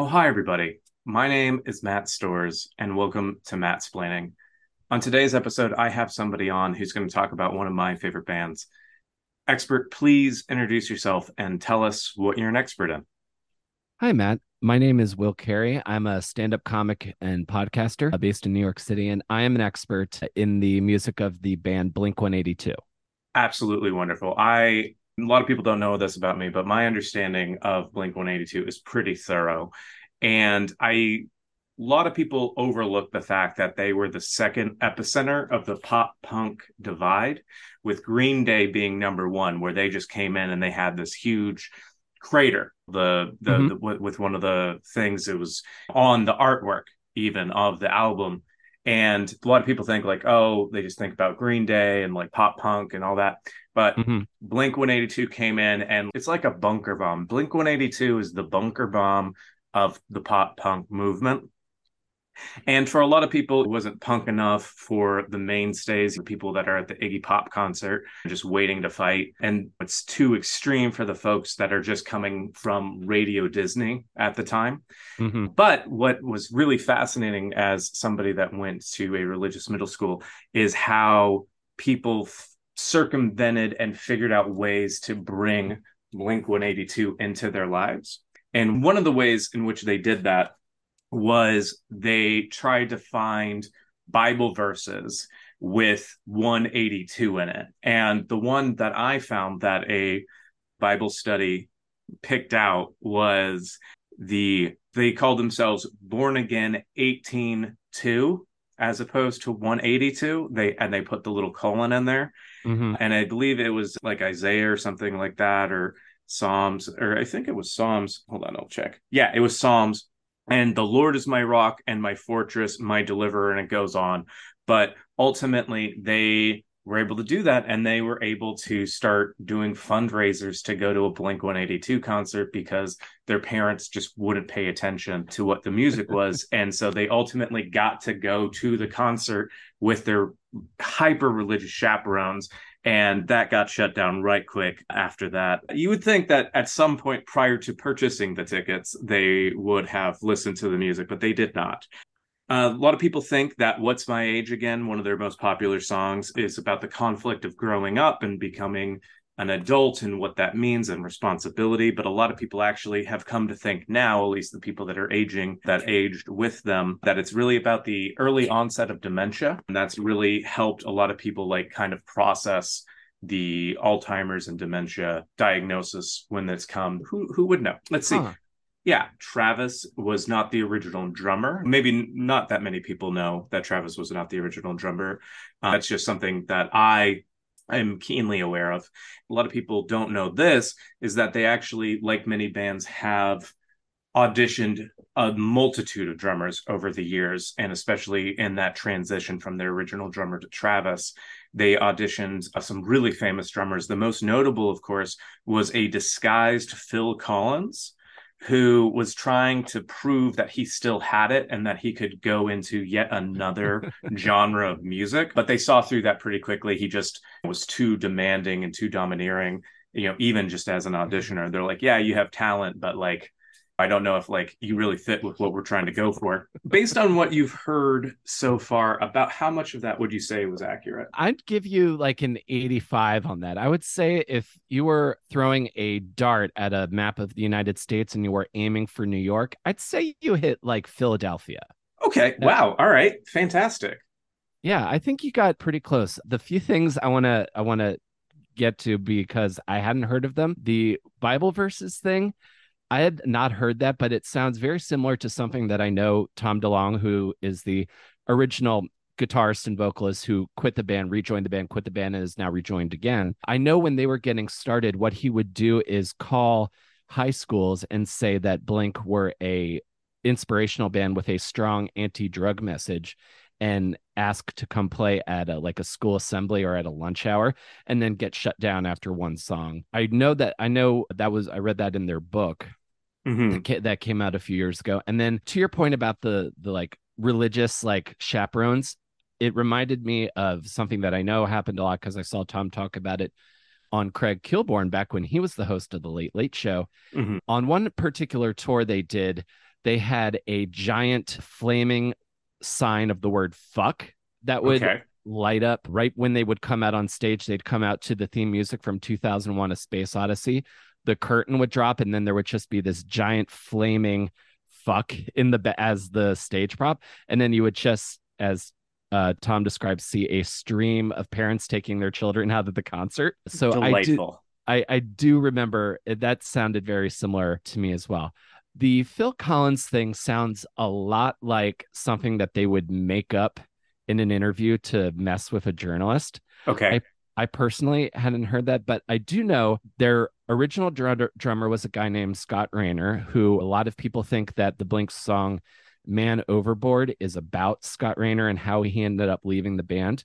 Oh, hi, everybody. My name is Matt Stores, and welcome to Mattsplaining. On today's episode, I have somebody on who's going to talk about one of my favorite bands. Expert, please introduce yourself and tell us what you're an expert in. Hi, Matt. My name is Will Carey. I'm a stand up comic and podcaster uh, based in New York City, and I am an expert in the music of the band Blink 182. Absolutely wonderful. I a lot of people don't know this about me, but my understanding of Blink 182 is pretty thorough. And I, a lot of people overlook the fact that they were the second epicenter of the pop punk divide, with Green Day being number one, where they just came in and they had this huge crater. The, the, mm-hmm. the with one of the things it was on the artwork even of the album and a lot of people think like, oh, they just think about Green Day and like pop punk and all that. But mm-hmm. Blink 182 came in and it's like a bunker bomb. Blink 182 is the bunker bomb of the pop punk movement. And for a lot of people, it wasn't punk enough for the mainstays, the people that are at the Iggy Pop concert, just waiting to fight. And it's too extreme for the folks that are just coming from Radio Disney at the time. Mm-hmm. But what was really fascinating as somebody that went to a religious middle school is how people f- circumvented and figured out ways to bring Blink 182 into their lives. And one of the ways in which they did that was they tried to find Bible verses with 182 in it. And the one that I found that a Bible study picked out was the they called themselves born again 182 as opposed to 182 they and they put the little colon in there mm-hmm. and i believe it was like isaiah or something like that or psalms or i think it was psalms hold on i'll check yeah it was psalms and the Lord is my rock and my fortress, my deliverer, and it goes on. But ultimately, they were able to do that and they were able to start doing fundraisers to go to a Blink 182 concert because their parents just wouldn't pay attention to what the music was. and so they ultimately got to go to the concert with their hyper religious chaperones and that got shut down right quick after that. You would think that at some point prior to purchasing the tickets, they would have listened to the music, but they did not. Uh, a lot of people think that What's My Age Again, one of their most popular songs, is about the conflict of growing up and becoming an adult and what that means and responsibility. But a lot of people actually have come to think now, at least the people that are aging, that aged with them, that it's really about the early onset of dementia. And that's really helped a lot of people like kind of process the Alzheimer's and dementia diagnosis when it's come. Who who would know? Let's see. Huh. Yeah, Travis was not the original drummer. Maybe not that many people know that Travis was not the original drummer. Uh, that's just something that I I'm keenly aware of. A lot of people don't know this is that they actually, like many bands, have auditioned a multitude of drummers over the years, and especially in that transition from their original drummer to Travis, they auditioned uh, some really famous drummers. The most notable, of course, was a disguised Phil Collins who was trying to prove that he still had it and that he could go into yet another genre of music. But they saw through that pretty quickly. He just was too demanding and too domineering, you know, even just as an auditioner. They're like, yeah, you have talent, but like, I don't know if like you really fit with what we're trying to go for. Based on what you've heard so far, about how much of that would you say was accurate? I'd give you like an 85 on that. I would say if you were throwing a dart at a map of the United States and you were aiming for New York, I'd say you hit like Philadelphia. Okay. Wow. All right. Fantastic. Yeah, I think you got pretty close. The few things I want to I want to get to because I hadn't heard of them. The Bible verses thing, I had not heard that, but it sounds very similar to something that I know Tom DeLonge, who is the original guitarist and vocalist who quit the band, rejoined the band, quit the band, and is now rejoined again. I know when they were getting started, what he would do is call high schools and say that Blink were a inspirational band with a strong anti-drug message and ask to come play at a, like a school assembly or at a lunch hour and then get shut down after one song. I know that I know that was I read that in their book mm-hmm. that came out a few years ago. And then to your point about the the like religious like chaperones, it reminded me of something that I know happened a lot because I saw Tom talk about it on Craig Kilborn back when he was the host of the Late Late Show. Mhm. On one particular tour they did, they had a giant flaming sign of the word fuck that would Okay. light up right when they would come out on stage. They'd come out to the theme music from 2001 A Space Odyssey. The curtain would drop, and then there would just be this giant flaming fuck in the as the stage prop. And then you would just, as uh, Tom describes see a stream of parents taking their children out of the concert. So I do, I, I do remember that sounded very similar to me as well. The Phil Collins thing sounds a lot like something that they would make up in an interview to mess with a journalist. Okay. I I personally hadn't heard that, but I do know their original dr- drummer was a guy named Scott Raynor, who a lot of people think that the Blink song Man Overboard is about Scott Raynor and how he ended up leaving the band.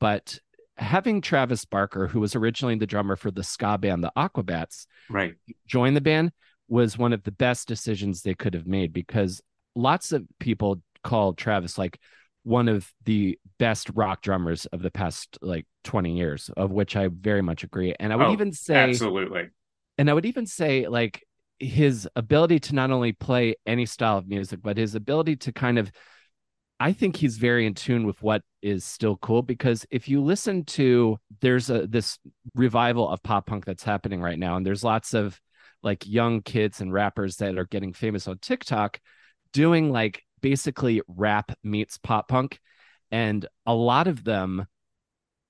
But having Travis Barker, who was originally the drummer for the ska band, the Aquabats, right. join the band was one of the best decisions they could have made because lots of people call Travis like one of the best rock drummers of the past like 20 years, of which I very much agree. And I would Oh, even say, Absolutely. And I would even say, like, his ability to not only play any style of music, but his ability to kind of, I think he's very in tune with what is still cool. Because if you listen to, there's a this revival of pop punk that's happening right now, and there's lots of like young kids and rappers that are getting famous on TikTok, doing like basically rap meets pop punk, and a lot of them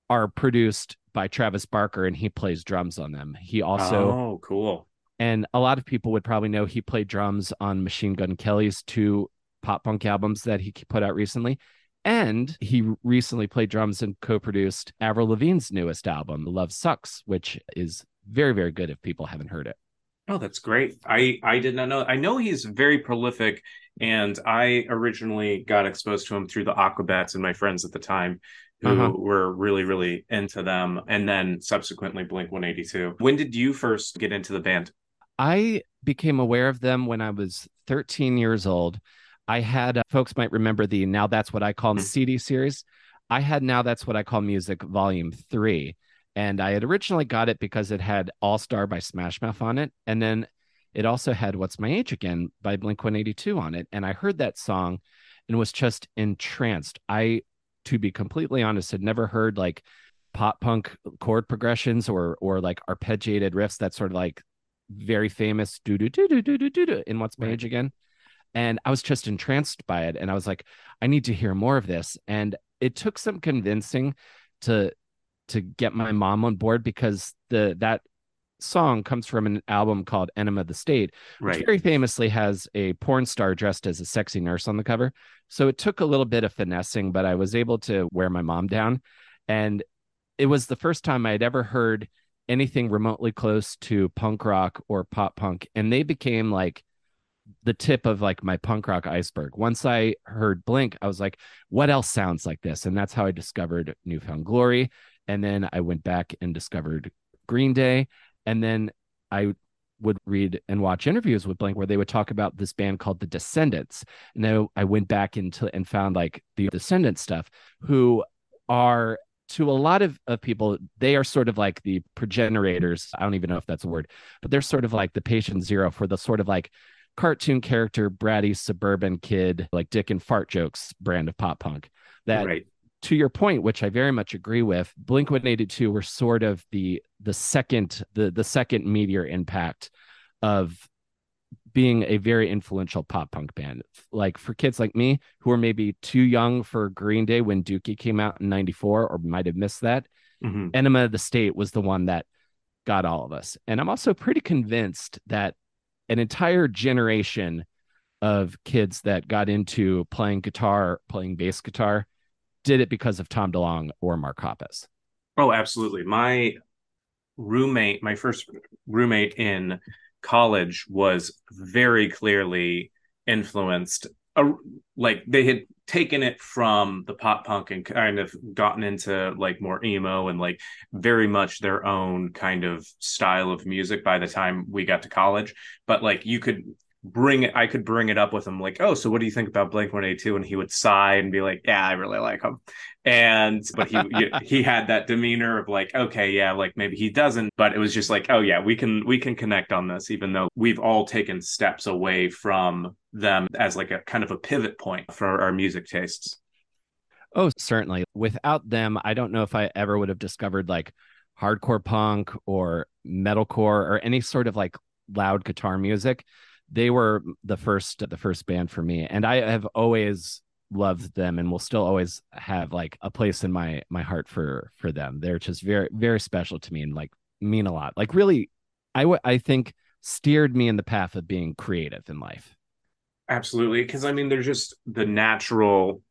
are produced by Travis Barker, and he plays drums on them. He also oh, cool. and a lot of people would probably know he played drums on Machine Gun Kelly's two pop punk albums that he put out recently. And he recently played drums and co produced Avril Lavigne's newest album, Love Sucks, which is very, very good if people haven't heard it. Oh, that's great. I I did not know. I know he's very prolific, and I originally got exposed to him through the Aquabats and my friends at the time, who Uh-huh. were really really into them, and then subsequently Blink One Eighty Two. When did you first get into the band? I became aware of them when I was 13 years old. I had uh, folks might remember the Now That's What I Call the CD series. I had Now That's What I Call Music Volume 3. And I had originally got it because it had All Star by Smash Mouth on it. And then it also had What's My Age Again by Blink 182 on it. And I heard that song and was just entranced. I, to be completely honest, had never heard like pop punk chord progressions or or like arpeggiated riffs that sort of like very famous do do do do do do do do in what's my Right. age again and i was just entranced by it and i was like i need to hear more of this and it took some convincing to to get my mom on board because the that song comes from an album called enema of the state which Right. very famously has a porn star dressed as a sexy nurse on the cover. So it took a little bit of finessing, but I was able to wear my mom down. And it was the first time I had ever heard anything remotely close to punk rock or pop punk. And they became like the tip of like my punk rock iceberg. Once I heard Blink, I was like, what else sounds like this? And that's how I discovered Newfound Glory. And then I went back and discovered Green Day. And then I would read and watch interviews with Blink where they would talk about this band called the Descendents. And then I went back into and found like the Descendents stuff, who are to a lot of, of people, they are sort of like the progenitors. I don't even know if that's a word, but they're sort of like the patient zero for the sort of like cartoon character, bratty suburban kid, like dick and fart jokes brand of pop punk. That right. To your point, which I very much agree with, Blink 182 were sort of the the second the the second meteor impact of being a very influential pop punk band. Like for kids like me who are maybe too young for Green Day when Dookie came out in 94 or might have missed that, Mhm. Enema of the State was the one that got all of us. And I'm also pretty convinced that an entire generation of kids that got into playing guitar, playing bass guitar, did it because of Tom DeLonge or Mark Hoppus. Oh, absolutely. My roommate, my first roommate in college was very clearly influenced. Uh, like they had taken it from the pop punk and kind of gotten into like more emo and like very much their own kind of style of music by the time we got to college. But like you could bring it I could bring it up with him like, "Oh, so what do you think about Blink 182?" and he would sigh and be like, "Yeah, I really like him." And but he he had that demeanor of like, "Okay, yeah, like maybe he doesn't." But it was just like, "Oh yeah, we can we can connect on this even though we've all taken steps away from them as like a kind of a pivot point for our music tastes." Oh, certainly. Without them, I don't know if I ever would have discovered like hardcore punk or metalcore or any sort of like loud guitar music they were the first the first band for me. And i have always loved them and will still always have like a place in my my heart for for them. They're just very very special to me and like mean a lot. Like really i would i think steered me in the path of being creative in life. Absolutely. Because i mean they're just the natural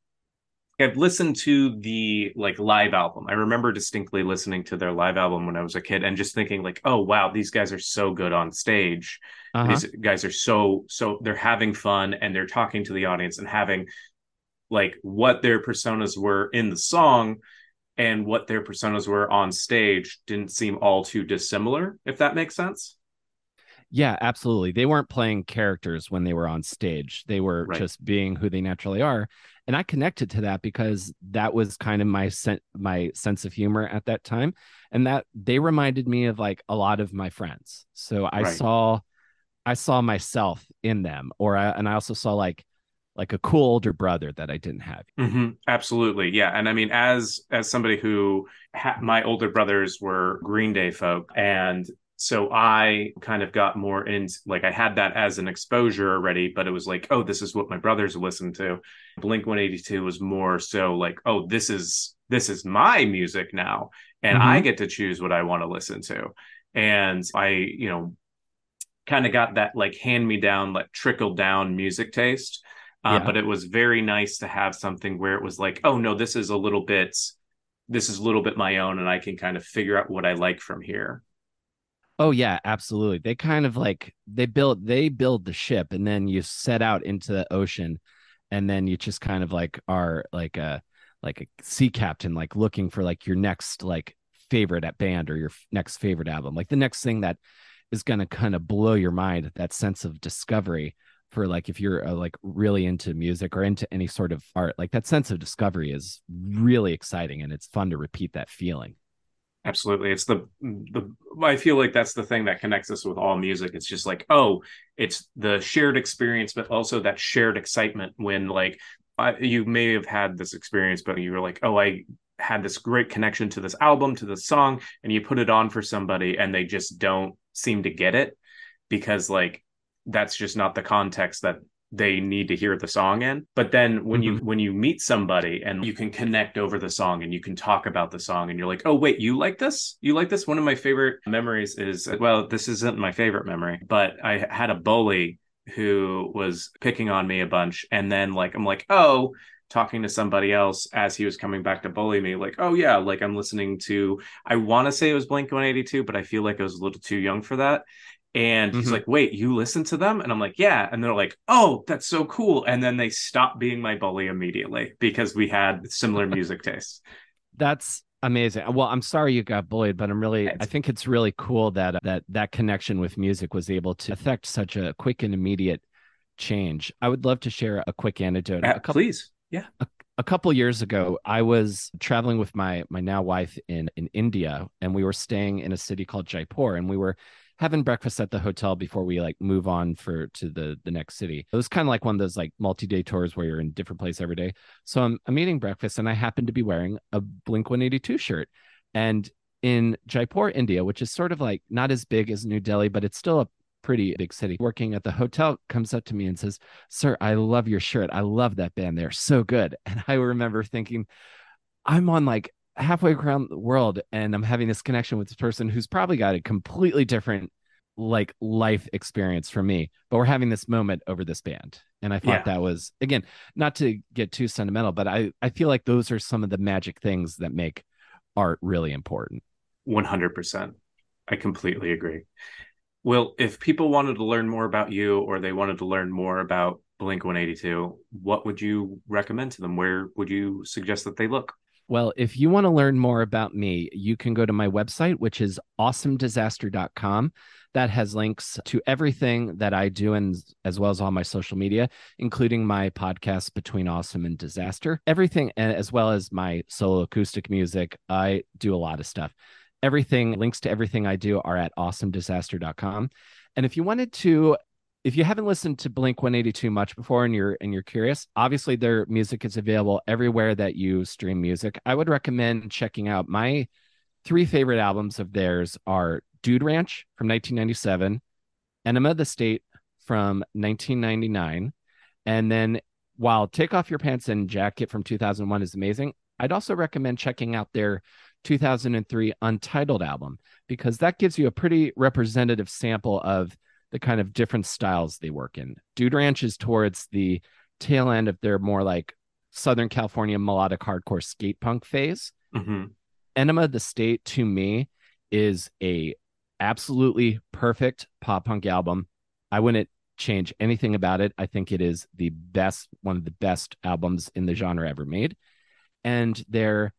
I've listened to the like live album. I remember distinctly listening to their live album when I was a kid and just thinking like, "Oh wow, these guys are so good on stage. Uh-huh. These guys are so so they're having fun and they're talking to the audience and having like what their personas were in the song and what their personas were on stage didn't seem all too dissimilar, if that makes sense. Yeah, absolutely. They weren't playing characters when they were on stage. They were right. just being who they naturally are. And I connected to that because that was kind of my sen- my sense of humor at that time and that they reminded me of like a lot of my friends. So I right. saw I saw myself in them or I, and I also saw like like a cool older brother that I didn't have. Mm-hmm. Absolutely, yeah. And I mean, as as somebody who ha- my older brothers were Green Day folk, and so I kind of got more in like I had that as an exposure already, but it was like, oh, this is what my brothers listen to. Blink 182 was more so like, oh, this is this is my music now, and mm-hmm. I get to choose what I want to listen to. And I, you know, kind of got that like hand me down, like trickle down music taste. Uh, yeah. But it was very nice to have something where it was like, oh no, this is a little bit, this is a little bit my own, and I can kind of figure out what I like from here. Oh yeah, absolutely. They kind of like they build they build the ship and then you set out into the ocean and then you just kind of like are like a like a sea captain like looking for like your next like favorite at band or your next favorite album. Like the next thing that is going to kind of blow your mind that sense of discovery for like if you're uh, like really into music or into any sort of art like that sense of discovery is really exciting and it's fun to repeat that feeling Absolutely. It's the the I feel like that's the thing that connects us with all music. It's just like, oh, it's the shared experience, but also that shared excitement when like I, you may have had this experience, but you were like, oh, I had this great connection to this album, to the song, and you put it on for somebody and they just don't seem to get it because like that's just not the context that they need to hear the song in. But then when mm-hmm. you when you meet somebody and you can connect over the song and you can talk about the song and you're like oh wait you like this? You like this? One of my favorite memories is well this isn't my favorite memory but i had a bully who was picking on me a bunch. And then like i'm like oh talking to somebody else as he was coming back to bully me like oh yeah like i'm listening to i want to say it was blink 182 but i feel like i was a little too young for that and he's mm-hmm. like, wait, you listen to them? And I'm like, yeah. And they're like, oh, that's so cool. And then they stop being my bully immediately because we had similar music tastes. That's amazing. Well, I'm sorry you got bullied, but I'm really, I think it's really cool that that that connection with music was able to affect such a quick and immediate change. I would love to share a quick anecdote. Uh, a couple, please. Yeah. A, a couple years ago, I was traveling with my my now wife in in India, and we were staying in a city called Jaipur, and we were having breakfast at the hotel before we like move on for to the the next city. It was kind of like one of those like multi-day tours where you're in different place every day. So I'm I'm eating breakfast and I happen to be wearing a Blink 182 shirt. And in Jaipur, India, which is sort of like not as big as New Delhi, but it's still a pretty big city. Working at the hotel comes up to me and says, "Sir, I love your shirt. I love that band. They're so good." And I remember thinking, I'm on like halfway around the world and I'm having this connection with this person who's probably got a completely different like life experience for me, but we're having this moment over this band. And I thought yeah. that was again, not to get too sentimental, but I I feel like those are some of the magic things that make art really important. 100%. I completely agree. Well, if people wanted to learn more about you or they wanted to learn more about Blink 182, what would you recommend to them? Where would you suggest that they look? Well, if you want to learn more about me, you can go to my website, which is awesomedisaster.com. That has links to everything that I do and as well as all my social media, including my podcast Between Awesome and Disaster. Everything as well as my solo acoustic music. I do a lot of stuff. Everything links to everything I do are at awesomedisaster.com. And if you wanted to if you haven't listened to Blink 182 much before and you're and you're curious, obviously their music is available everywhere that you stream music. I would recommend checking out my three favorite albums of theirs are Dude Ranch from 1997, Enema of the State from 1999, and then while Take Off Your Pants and Jacket from 2001 is amazing, I'd also recommend checking out their 2003 Untitled album because that gives you a pretty representative sample of the kind of different styles they work in. Dude Ranch is towards the tail end of their more like Southern California melodic hardcore skate punk phase. Mm-hmm. Enema the State to me is a absolutely perfect pop punk album. I wouldn't change anything about it. I think it is the best, one of the best albums in the genre ever made. And their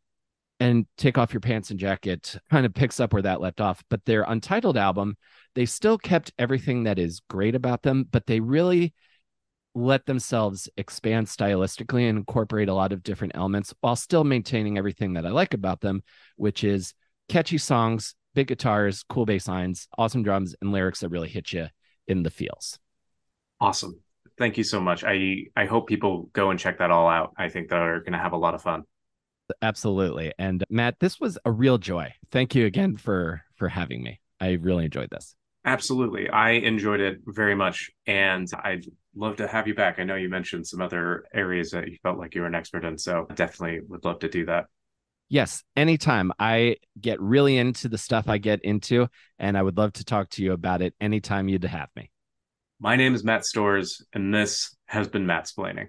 and Take Off Your Pants and Jacket kind of picks up where that left off. But their untitled album they still kept everything that is great about them, but they really let themselves expand stylistically and incorporate a lot of different elements while still maintaining everything that I like about them, which is catchy songs, big guitars, cool bass lines, awesome drums, and lyrics that really hit you in the feels. Awesome. Thank you so much. I I hope people go and check that all out. I think they're going to have a lot of fun. Absolutely. And Matt, this was a real joy. Thank you again for for having me. I really enjoyed this. Absolutely. I enjoyed it very much. And I'd love to have you back. I know you mentioned some other areas that you felt like you were an expert in. So definitely would love to do that. Yes, anytime. I get really into the stuff I get into, and I would love to talk to you about it anytime you'd have me. My name is Matt Stores, and this has been Mattsplaining.